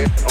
life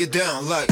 you down like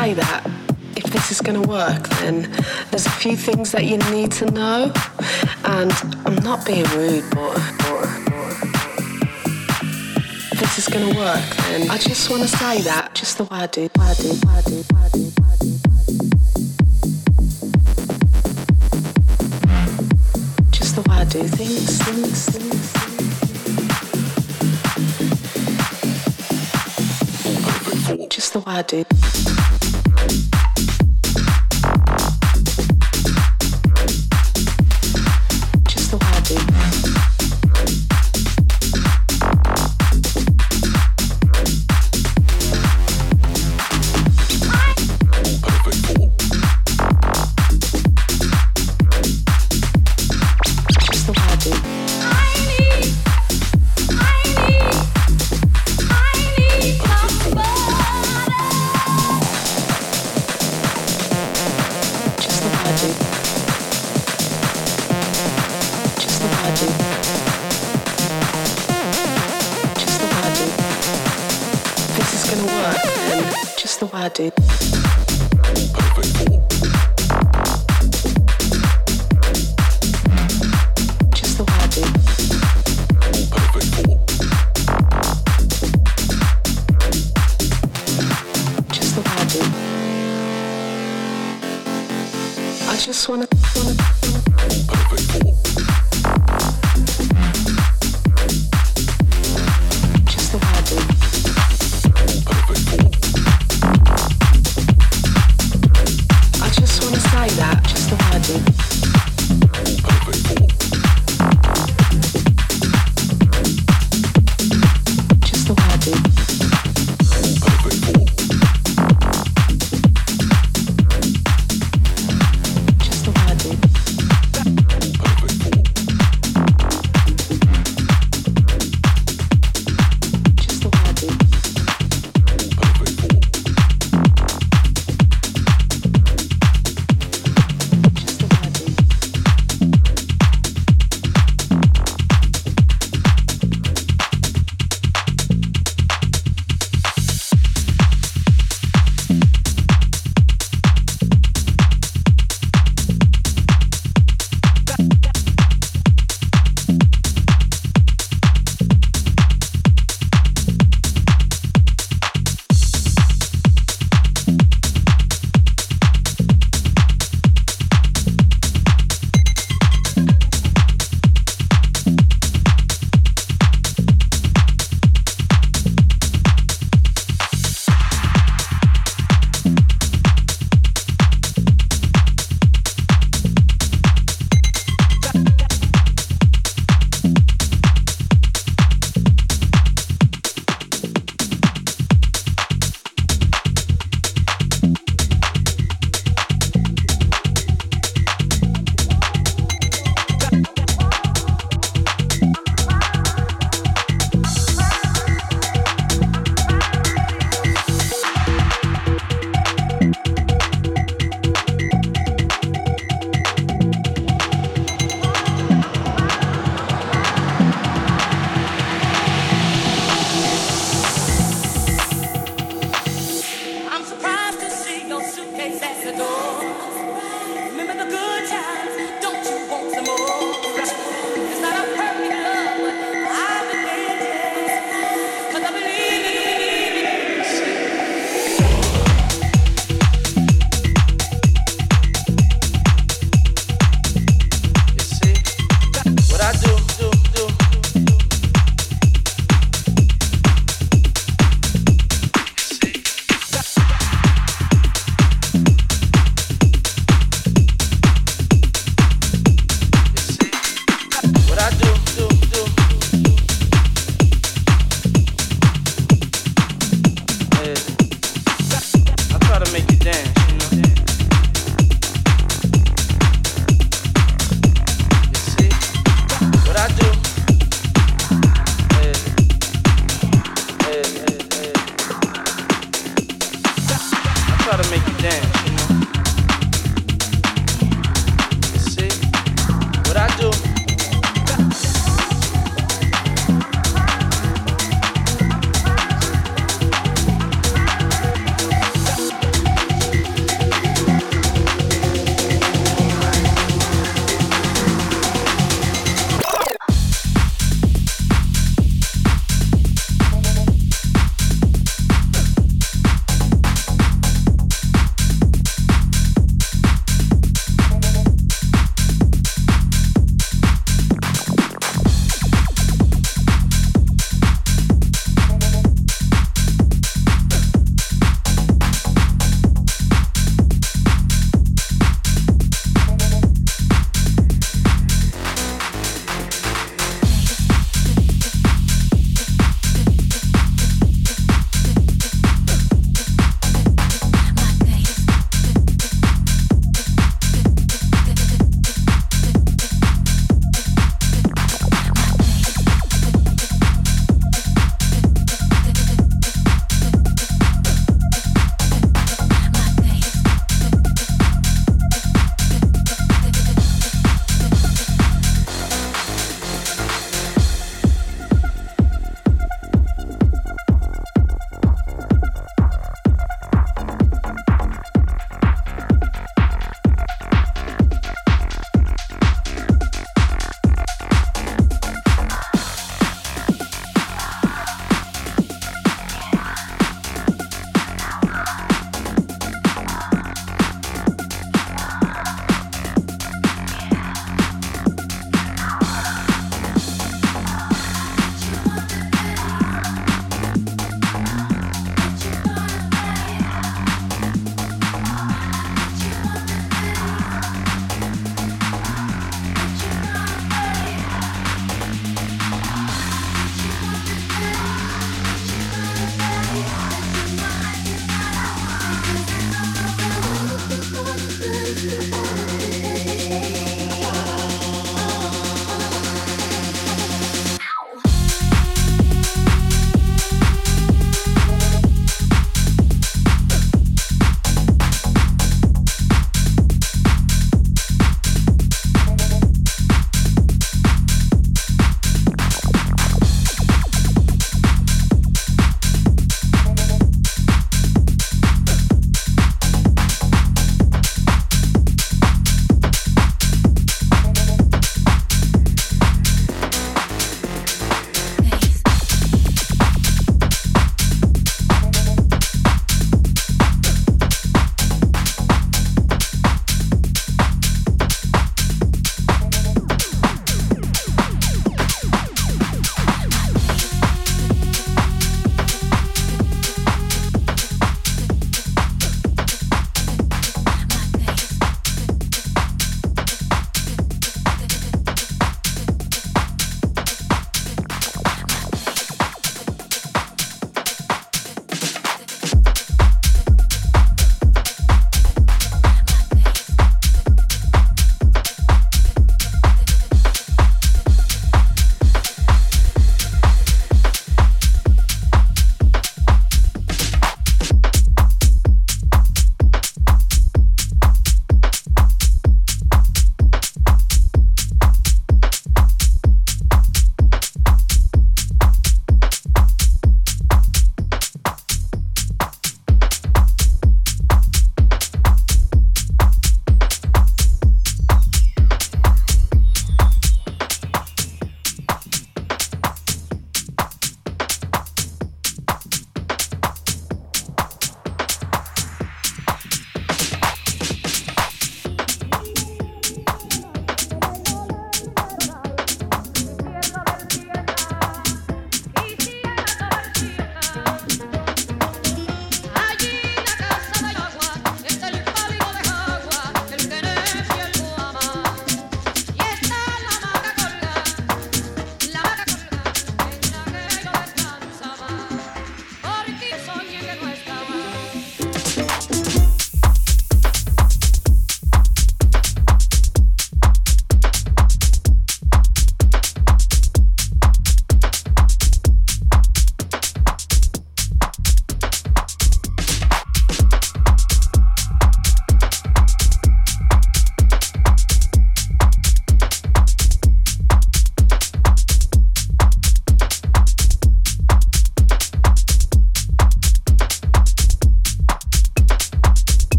say that if this is going to work, then there's a few things that you need to know. And I'm not being rude, but, if this is to work, then I just want to say that just the way I do, I I do, I I do. Just the way I do things, things, things. Just the way I do.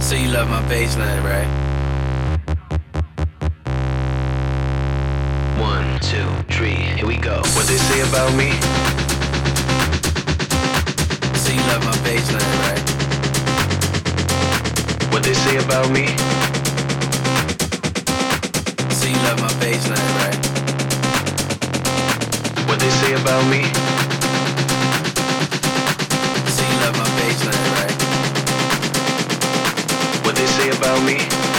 So you love my bass line, right? One, two, three, here we go. What they say about me? So you love my bass line, right? What they say about me? So you love my bass line, right? What they say about me? about me?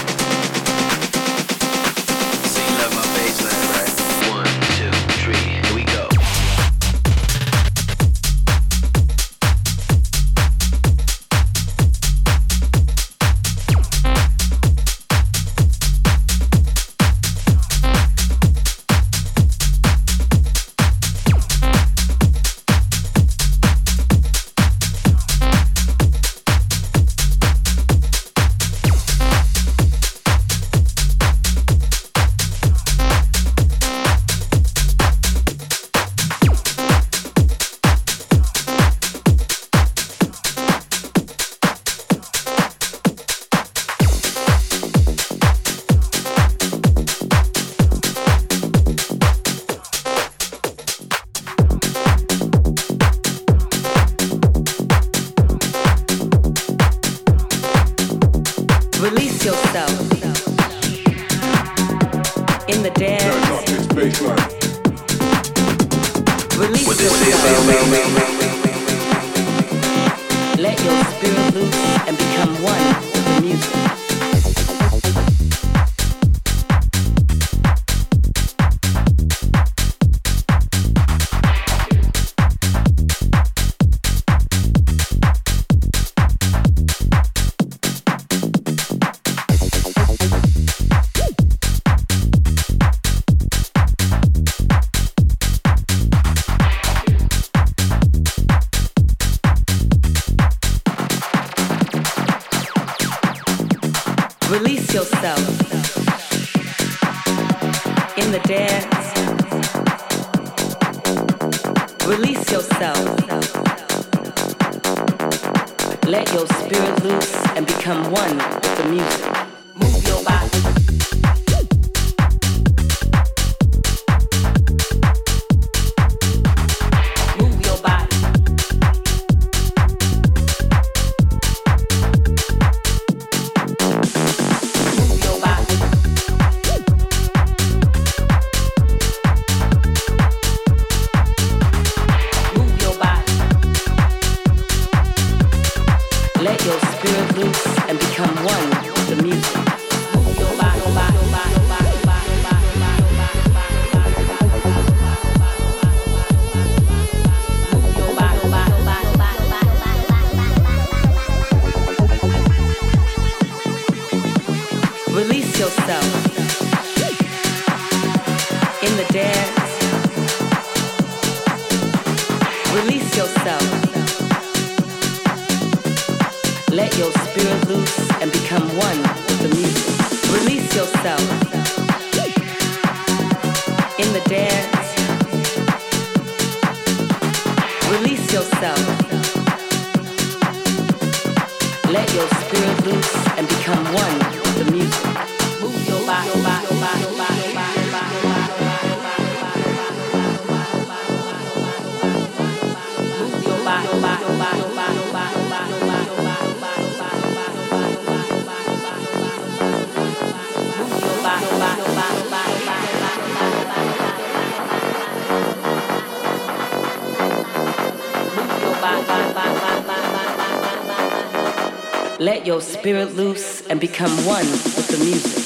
Your spirit loose and become one with the music.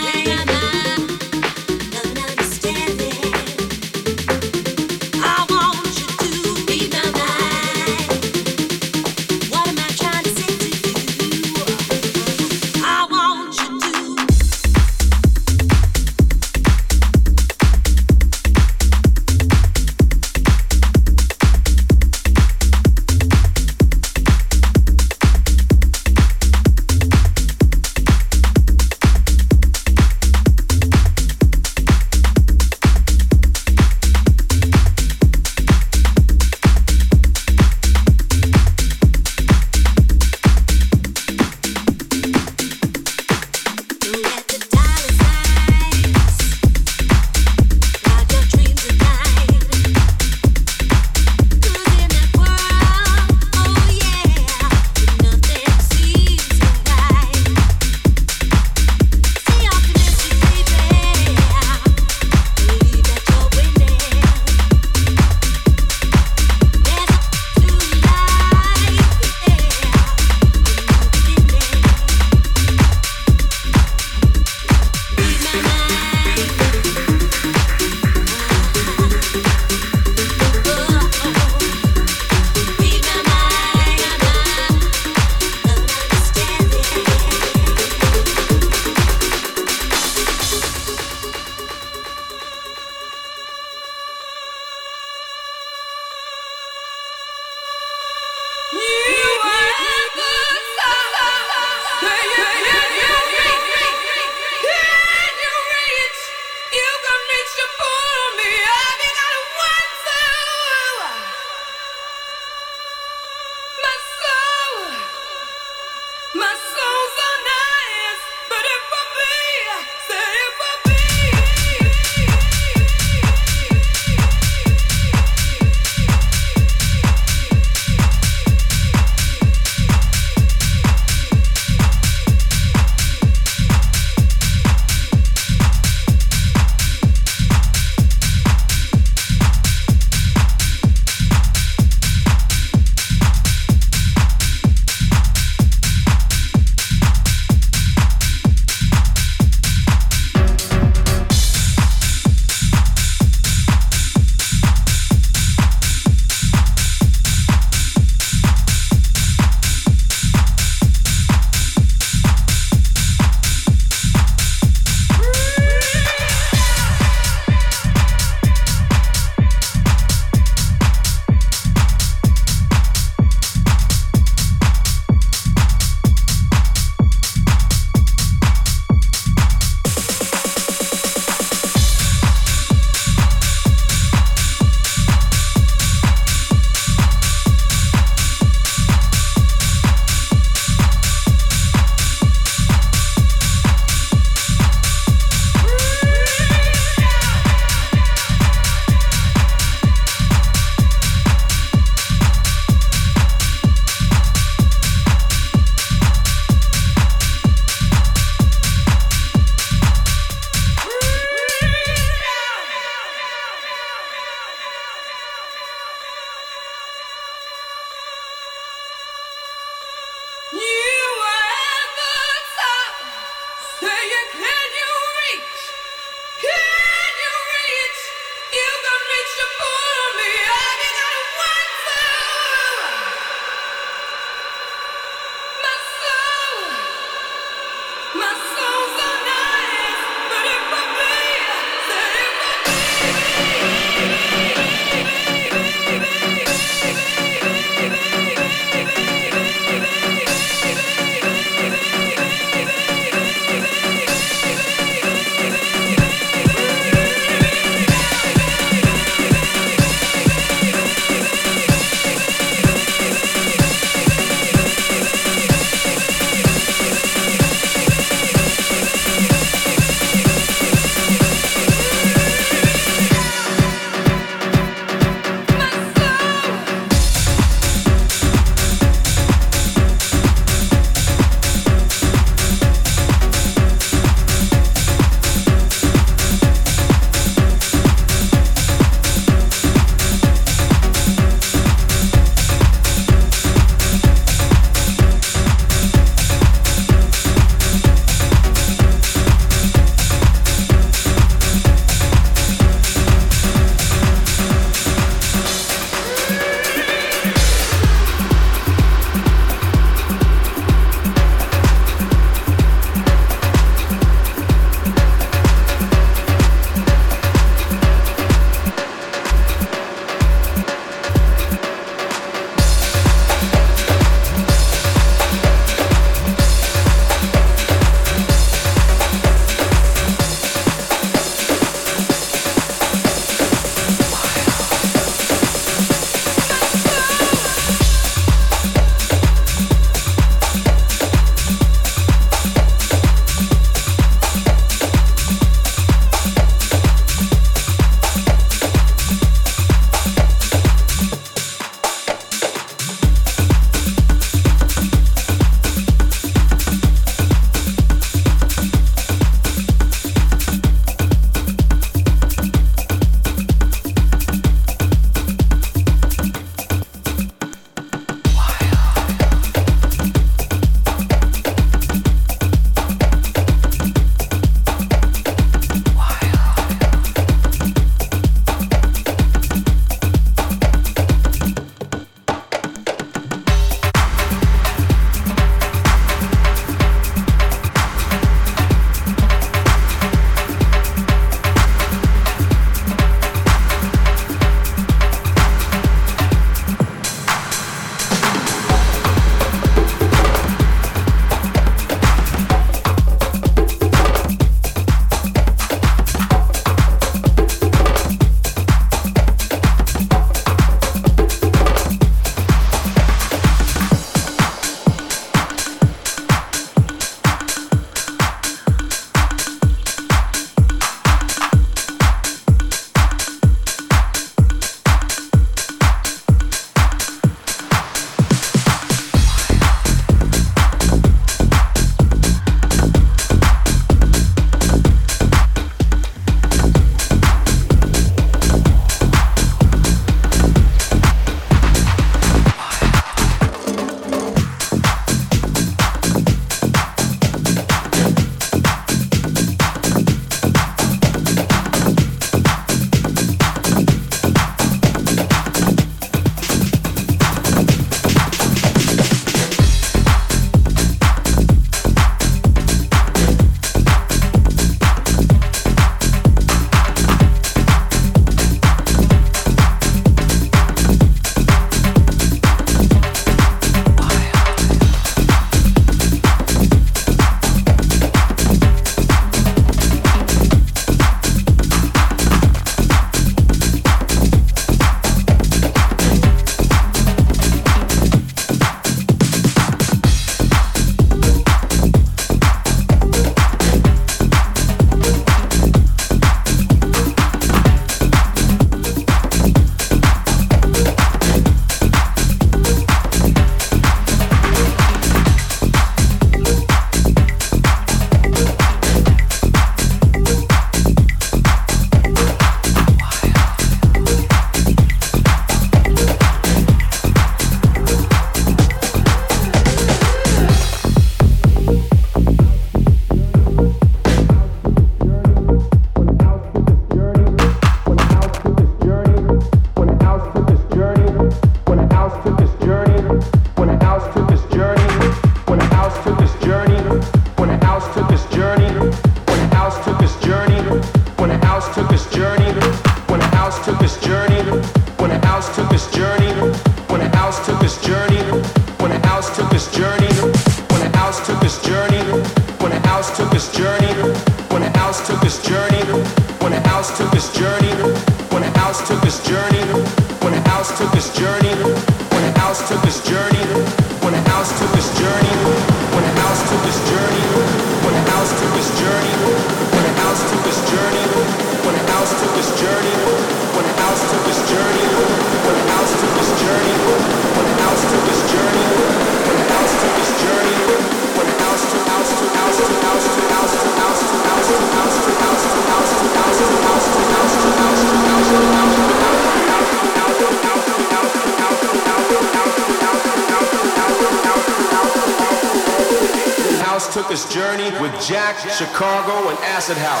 Blessed House.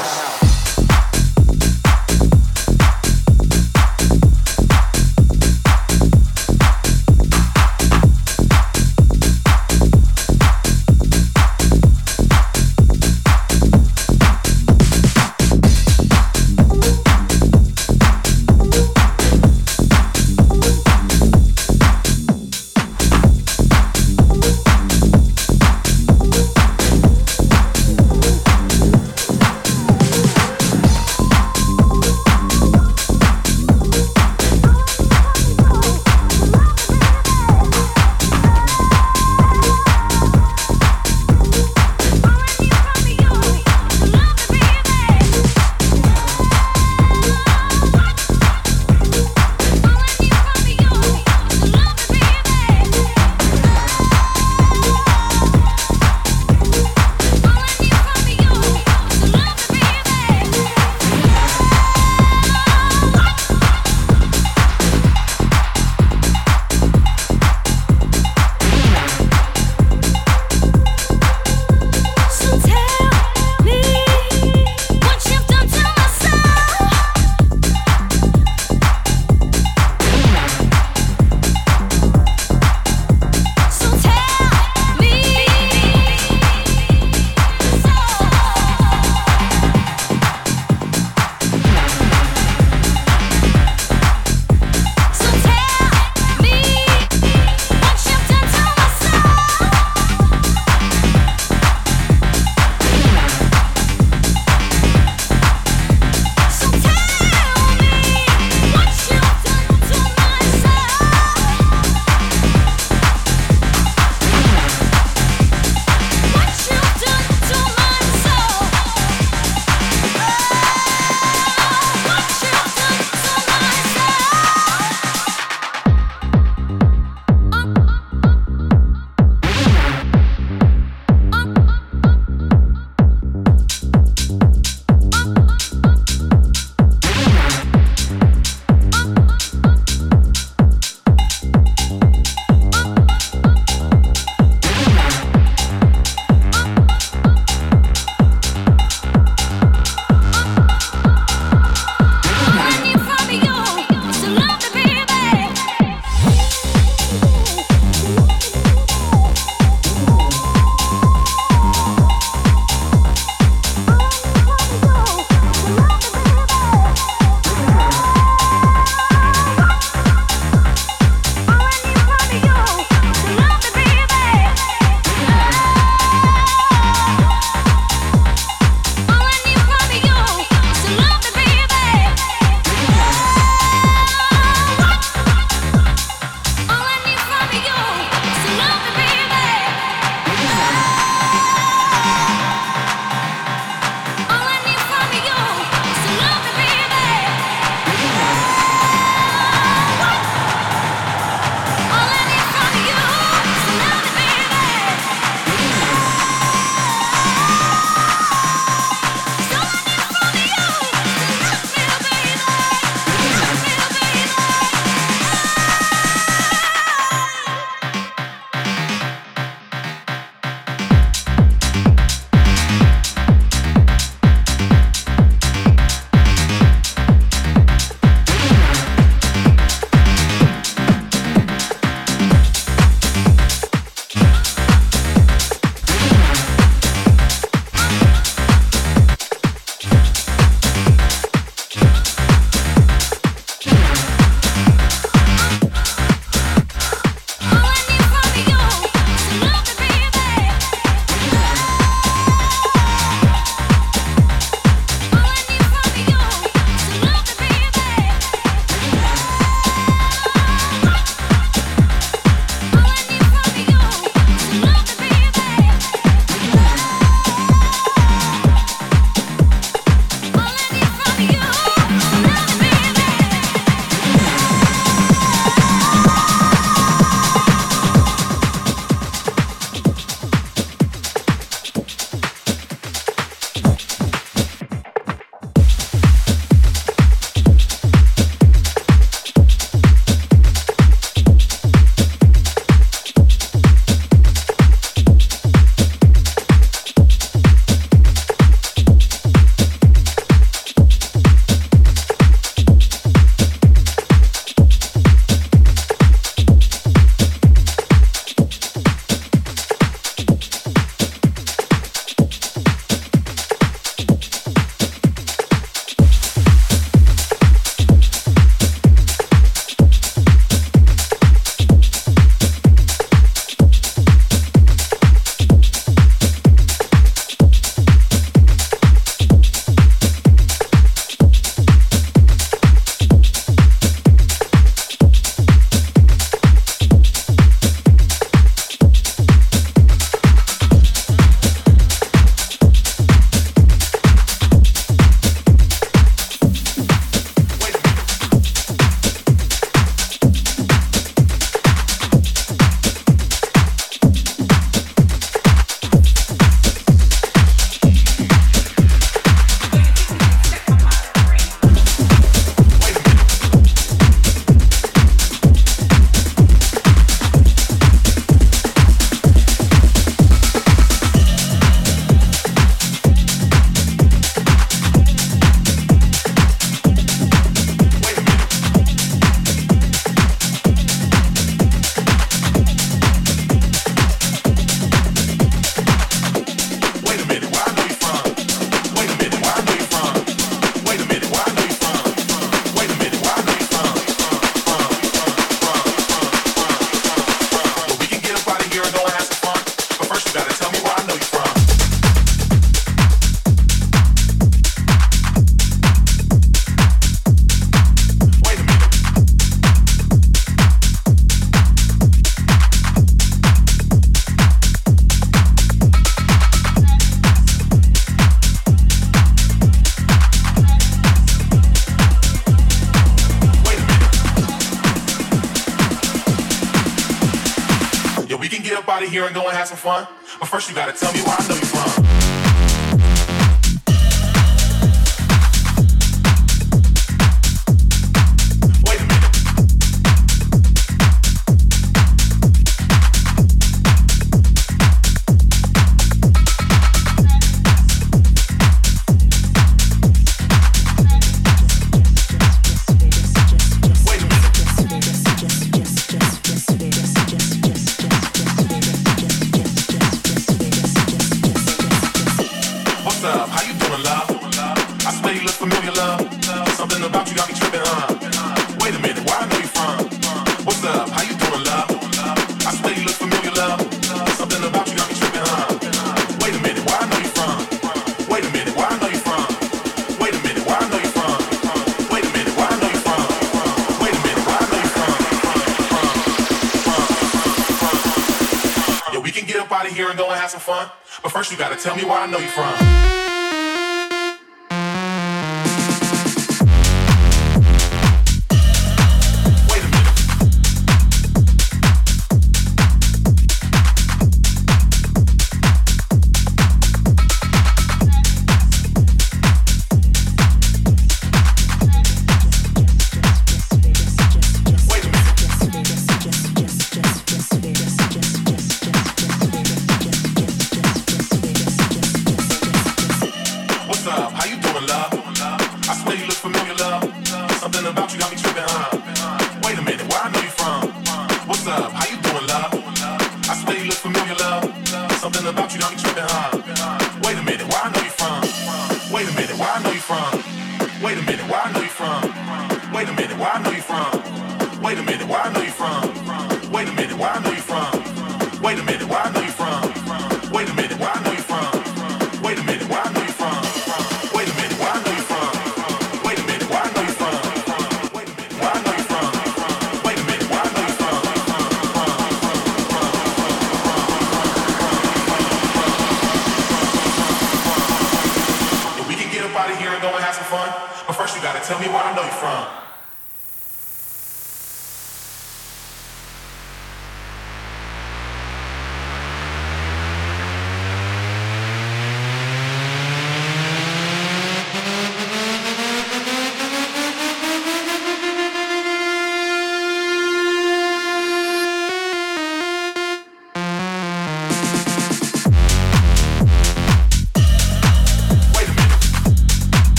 You gotta tell me where I know you from.